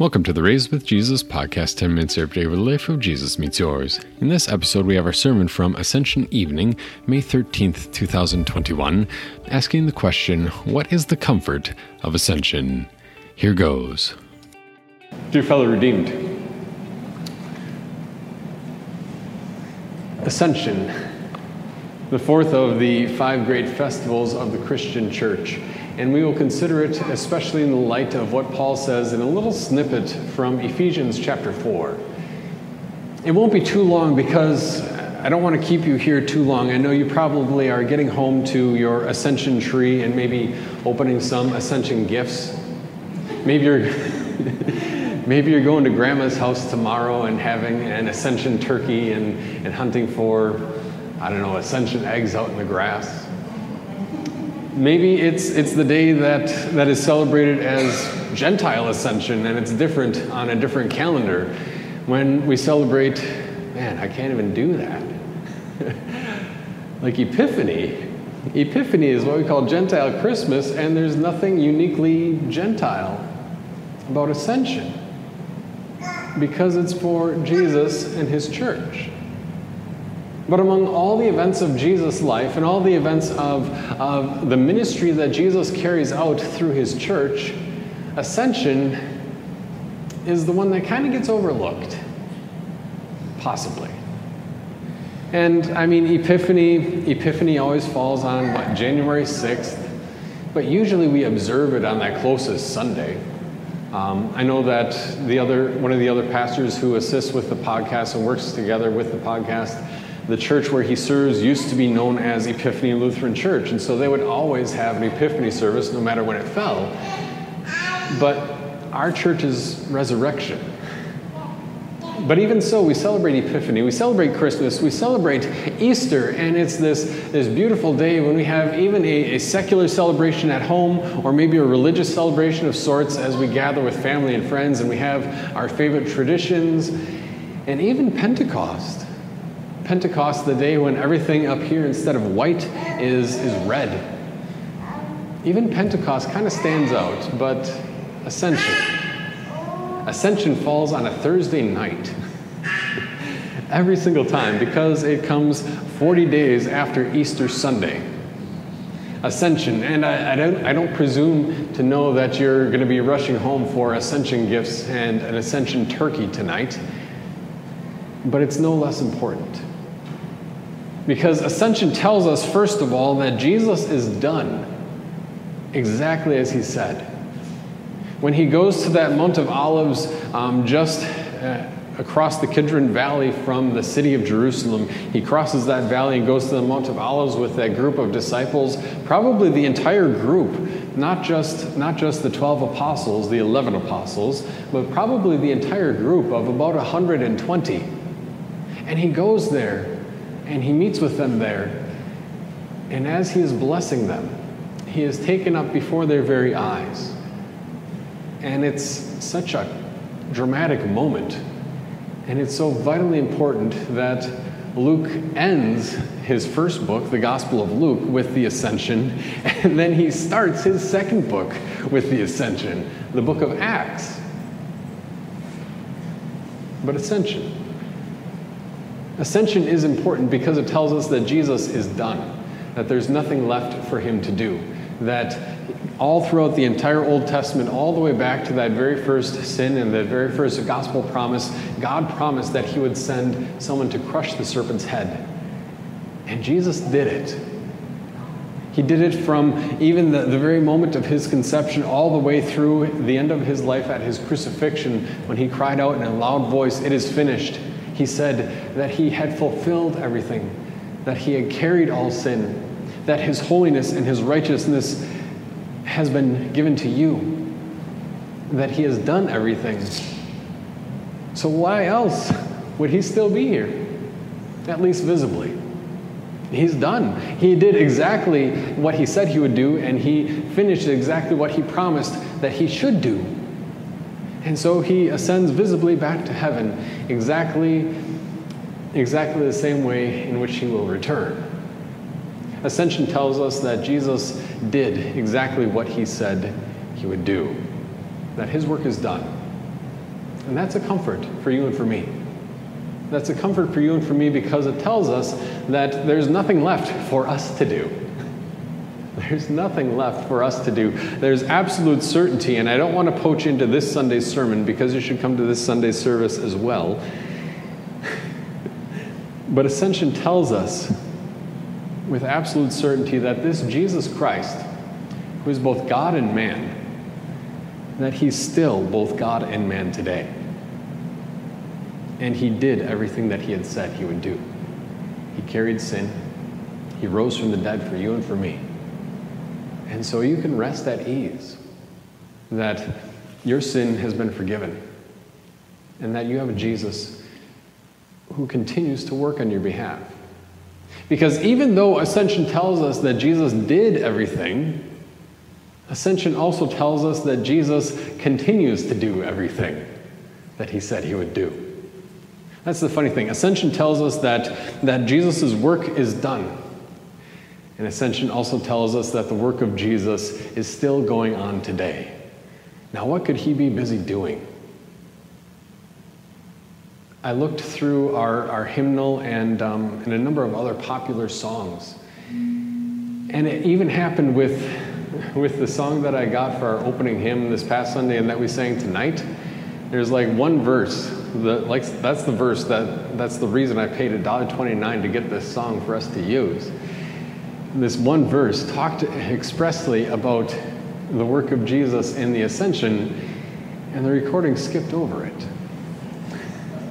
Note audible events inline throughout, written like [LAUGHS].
Welcome to the Raised with Jesus podcast, 10 minutes every day where the life of Jesus meets yours. In this episode, we have our sermon from Ascension Evening, May 13th, 2021, asking the question, What is the comfort of Ascension? Here goes. Dear fellow redeemed, Ascension, the fourth of the five great festivals of the Christian church and we will consider it especially in the light of what Paul says in a little snippet from Ephesians chapter 4. It won't be too long because I don't want to keep you here too long. I know you probably are getting home to your ascension tree and maybe opening some ascension gifts. Maybe you're [LAUGHS] maybe you're going to grandma's house tomorrow and having an ascension turkey and, and hunting for I don't know, ascension eggs out in the grass. Maybe it's, it's the day that, that is celebrated as Gentile Ascension and it's different on a different calendar. When we celebrate, man, I can't even do that. [LAUGHS] like Epiphany. Epiphany is what we call Gentile Christmas, and there's nothing uniquely Gentile about Ascension because it's for Jesus and his church. But among all the events of Jesus' life and all the events of, of the ministry that Jesus carries out through his church, ascension is the one that kind of gets overlooked. Possibly. And I mean, Epiphany, Epiphany always falls on what, January 6th, but usually we observe it on that closest Sunday. Um, I know that the other, one of the other pastors who assists with the podcast and works together with the podcast the church where he serves used to be known as Epiphany Lutheran Church, and so they would always have an Epiphany service no matter when it fell. But our church is resurrection. But even so, we celebrate Epiphany, we celebrate Christmas, we celebrate Easter, and it's this, this beautiful day when we have even a, a secular celebration at home or maybe a religious celebration of sorts as we gather with family and friends and we have our favorite traditions, and even Pentecost Pentecost, the day when everything up here instead of white is, is red. Even Pentecost kind of stands out, but Ascension. Ascension falls on a Thursday night. [LAUGHS] Every single time because it comes 40 days after Easter Sunday. Ascension, and I, I, don't, I don't presume to know that you're going to be rushing home for Ascension gifts and an Ascension turkey tonight, but it's no less important. Because ascension tells us, first of all, that Jesus is done exactly as he said. When he goes to that Mount of Olives um, just uh, across the Kidron Valley from the city of Jerusalem, he crosses that valley and goes to the Mount of Olives with that group of disciples, probably the entire group, not just, not just the 12 apostles, the 11 apostles, but probably the entire group of about 120. And he goes there and he meets with them there. And as he is blessing them, he is taken up before their very eyes. And it's such a dramatic moment. And it's so vitally important that Luke ends his first book, the Gospel of Luke, with the Ascension, [LAUGHS] and then he starts his second book with the Ascension, the book of Acts. But Ascension. Ascension is important because it tells us that Jesus is done, that there's nothing left for him to do, that all throughout the entire Old Testament, all the way back to that very first sin and that very first gospel promise, God promised that he would send someone to crush the serpent's head. And Jesus did it. He did it from even the, the very moment of his conception all the way through the end of his life at his crucifixion when he cried out in a loud voice, It is finished. He said that he had fulfilled everything, that he had carried all sin, that his holiness and his righteousness has been given to you, that he has done everything. So, why else would he still be here? At least visibly. He's done. He did exactly what he said he would do, and he finished exactly what he promised that he should do. And so he ascends visibly back to heaven, exactly, exactly the same way in which he will return. Ascension tells us that Jesus did exactly what he said he would do, that his work is done. And that's a comfort for you and for me. That's a comfort for you and for me because it tells us that there's nothing left for us to do. There's nothing left for us to do. There's absolute certainty, and I don't want to poach into this Sunday's sermon because you should come to this Sunday's service as well. [LAUGHS] But Ascension tells us with absolute certainty that this Jesus Christ, who is both God and man, that he's still both God and man today. And he did everything that he had said he would do. He carried sin, he rose from the dead for you and for me. And so you can rest at ease that your sin has been forgiven and that you have a Jesus who continues to work on your behalf. Because even though Ascension tells us that Jesus did everything, Ascension also tells us that Jesus continues to do everything that he said he would do. That's the funny thing. Ascension tells us that, that Jesus' work is done. And Ascension also tells us that the work of Jesus is still going on today. Now, what could he be busy doing? I looked through our, our hymnal and, um, and a number of other popular songs. And it even happened with [LAUGHS] with the song that I got for our opening hymn this past Sunday and that we sang tonight, there's like one verse that like that's the verse that that's the reason I paid $1.29 to get this song for us to use. This one verse talked expressly about the work of Jesus in the ascension, and the recording skipped over it.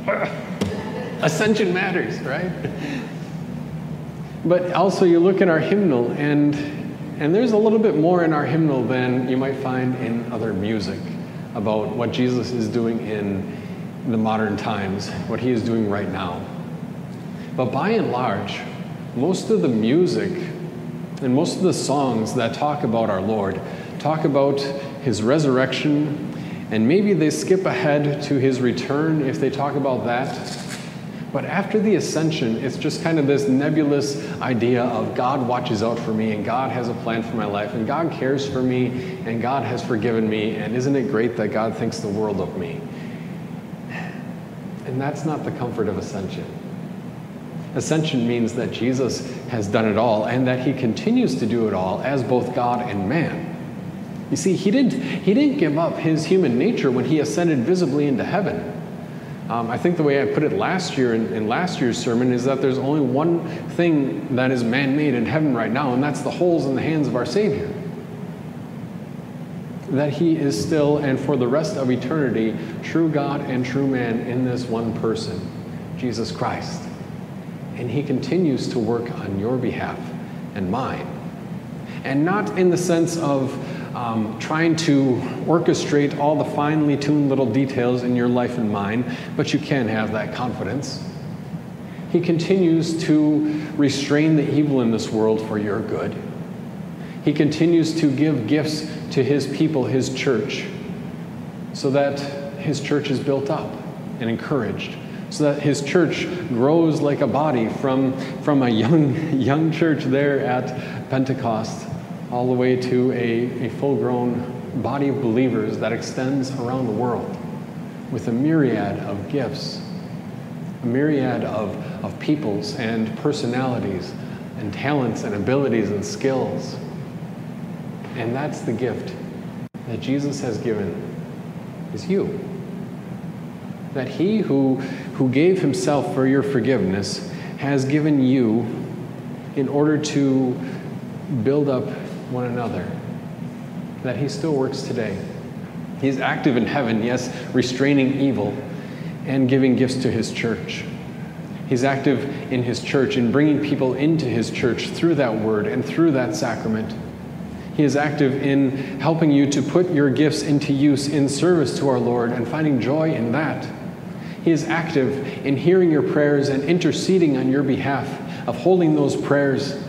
[LAUGHS] ascension matters, right? But also, you look at our hymnal, and and there's a little bit more in our hymnal than you might find in other music about what Jesus is doing in the modern times, what he is doing right now. But by and large, most of the music and most of the songs that talk about our Lord talk about his resurrection, and maybe they skip ahead to his return if they talk about that. But after the ascension, it's just kind of this nebulous idea of God watches out for me and God has a plan for my life and God cares for me and God has forgiven me and isn't it great that God thinks the world of me? And that's not the comfort of ascension. Ascension means that Jesus has done it all and that he continues to do it all as both God and man. You see, he didn't, he didn't give up his human nature when he ascended visibly into heaven. Um, I think the way I put it last year in, in last year's sermon is that there's only one thing that is man made in heaven right now, and that's the holes in the hands of our Savior. That he is still, and for the rest of eternity, true God and true man in this one person, Jesus Christ. And he continues to work on your behalf and mine. And not in the sense of um, trying to orchestrate all the finely tuned little details in your life and mine, but you can have that confidence. He continues to restrain the evil in this world for your good. He continues to give gifts to his people, his church, so that his church is built up and encouraged, so that his church grows like a body from, from a young, [LAUGHS] young church there at Pentecost all the way to a, a full grown body of believers that extends around the world with a myriad of gifts, a myriad of, of peoples and personalities and talents and abilities and skills. And that's the gift that Jesus has given is you. That he who, who gave himself for your forgiveness has given you in order to build up one another, that He still works today. He's active in heaven, yes, restraining evil and giving gifts to His church. He's active in His church in bringing people into His church through that word and through that sacrament. He is active in helping you to put your gifts into use in service to our Lord and finding joy in that. He is active in hearing your prayers and interceding on your behalf, of holding those prayers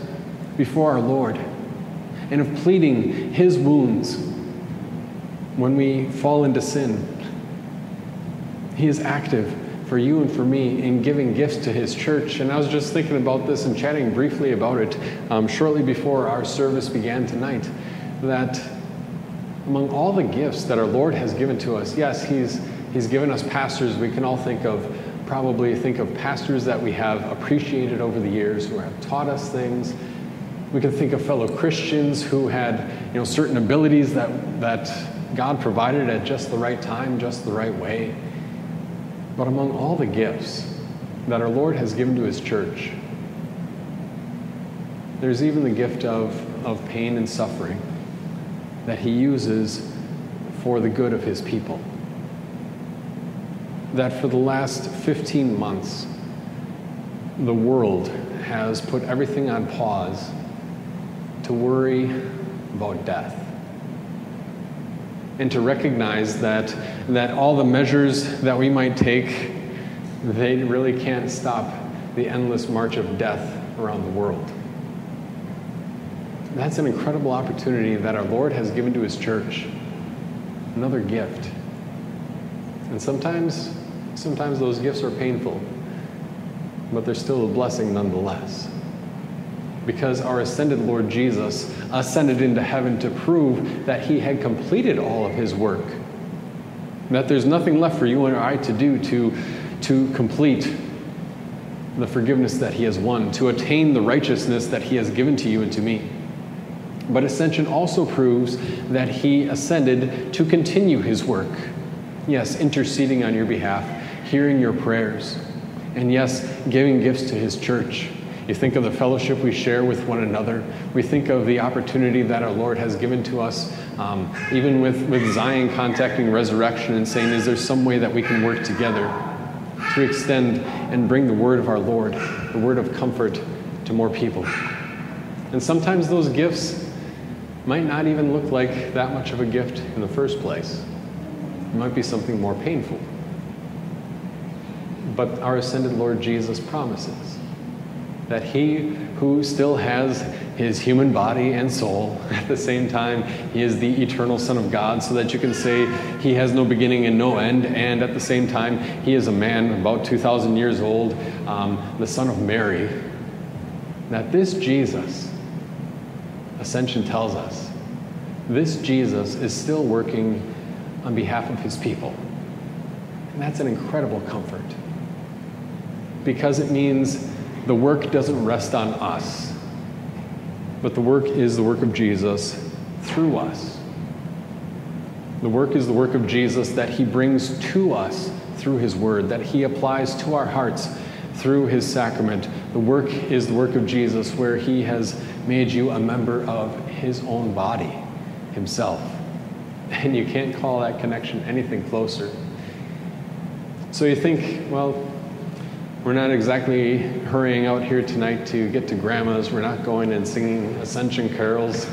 before our Lord and of pleading his wounds when we fall into sin. He is active for you and for me in giving gifts to his church. And I was just thinking about this and chatting briefly about it um, shortly before our service began tonight. That among all the gifts that our Lord has given to us, yes, he's, He's given us pastors. We can all think of, probably think of pastors that we have appreciated over the years who have taught us things. We can think of fellow Christians who had, you know, certain abilities that, that God provided at just the right time, just the right way. But among all the gifts that our Lord has given to His church, there's even the gift of, of pain and suffering that He uses for the good of His people that for the last 15 months, the world has put everything on pause to worry about death. And to recognize that, that all the measures that we might take, they really can't stop the endless march of death around the world. That's an incredible opportunity that our Lord has given to His church. Another gift. And sometimes Sometimes those gifts are painful, but they're still a blessing nonetheless. Because our ascended Lord Jesus ascended into heaven to prove that he had completed all of his work. That there's nothing left for you and I to do to, to complete the forgiveness that he has won, to attain the righteousness that he has given to you and to me. But ascension also proves that he ascended to continue his work. Yes, interceding on your behalf, hearing your prayers, and yes, giving gifts to His church. You think of the fellowship we share with one another. We think of the opportunity that our Lord has given to us, um, even with, with Zion contacting Resurrection and saying, Is there some way that we can work together to extend and bring the word of our Lord, the word of comfort to more people? And sometimes those gifts might not even look like that much of a gift in the first place, it might be something more painful. But our ascended Lord Jesus promises that he who still has his human body and soul, [LAUGHS] at the same time, he is the eternal Son of God, so that you can say he has no beginning and no end, and at the same time, he is a man about 2,000 years old, um, the Son of Mary. That this Jesus, Ascension tells us, this Jesus is still working on behalf of his people. And that's an incredible comfort because it means the work doesn't rest on us, but the work is the work of Jesus through us. The work is the work of Jesus that he brings to us through his word, that he applies to our hearts through his sacrament. The work is the work of Jesus where he has made you a member of his own body himself. [LAUGHS] And you can't call that connection anything closer. So you think, well, we're not exactly hurrying out here tonight to get to grandma's. We're not going and singing Ascension carols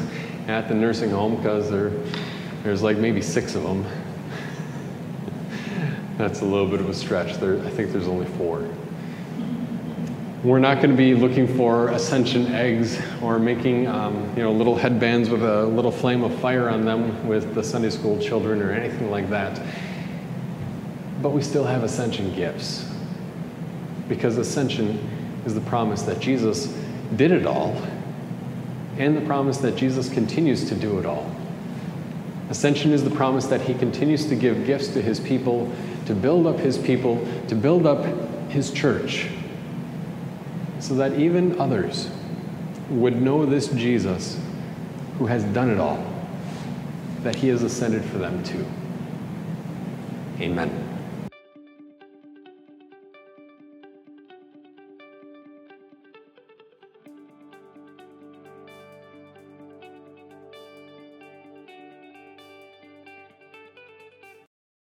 at the nursing home because there, there's like maybe six of them. That's a little bit of a stretch. There, I think there's only four. We're not going to be looking for ascension eggs or making um, you know, little headbands with a little flame of fire on them with the Sunday school children or anything like that. But we still have ascension gifts because ascension is the promise that Jesus did it all and the promise that Jesus continues to do it all. Ascension is the promise that he continues to give gifts to his people, to build up his people, to build up his church, so that even others would know this Jesus who has done it all, that he has ascended for them too. Amen.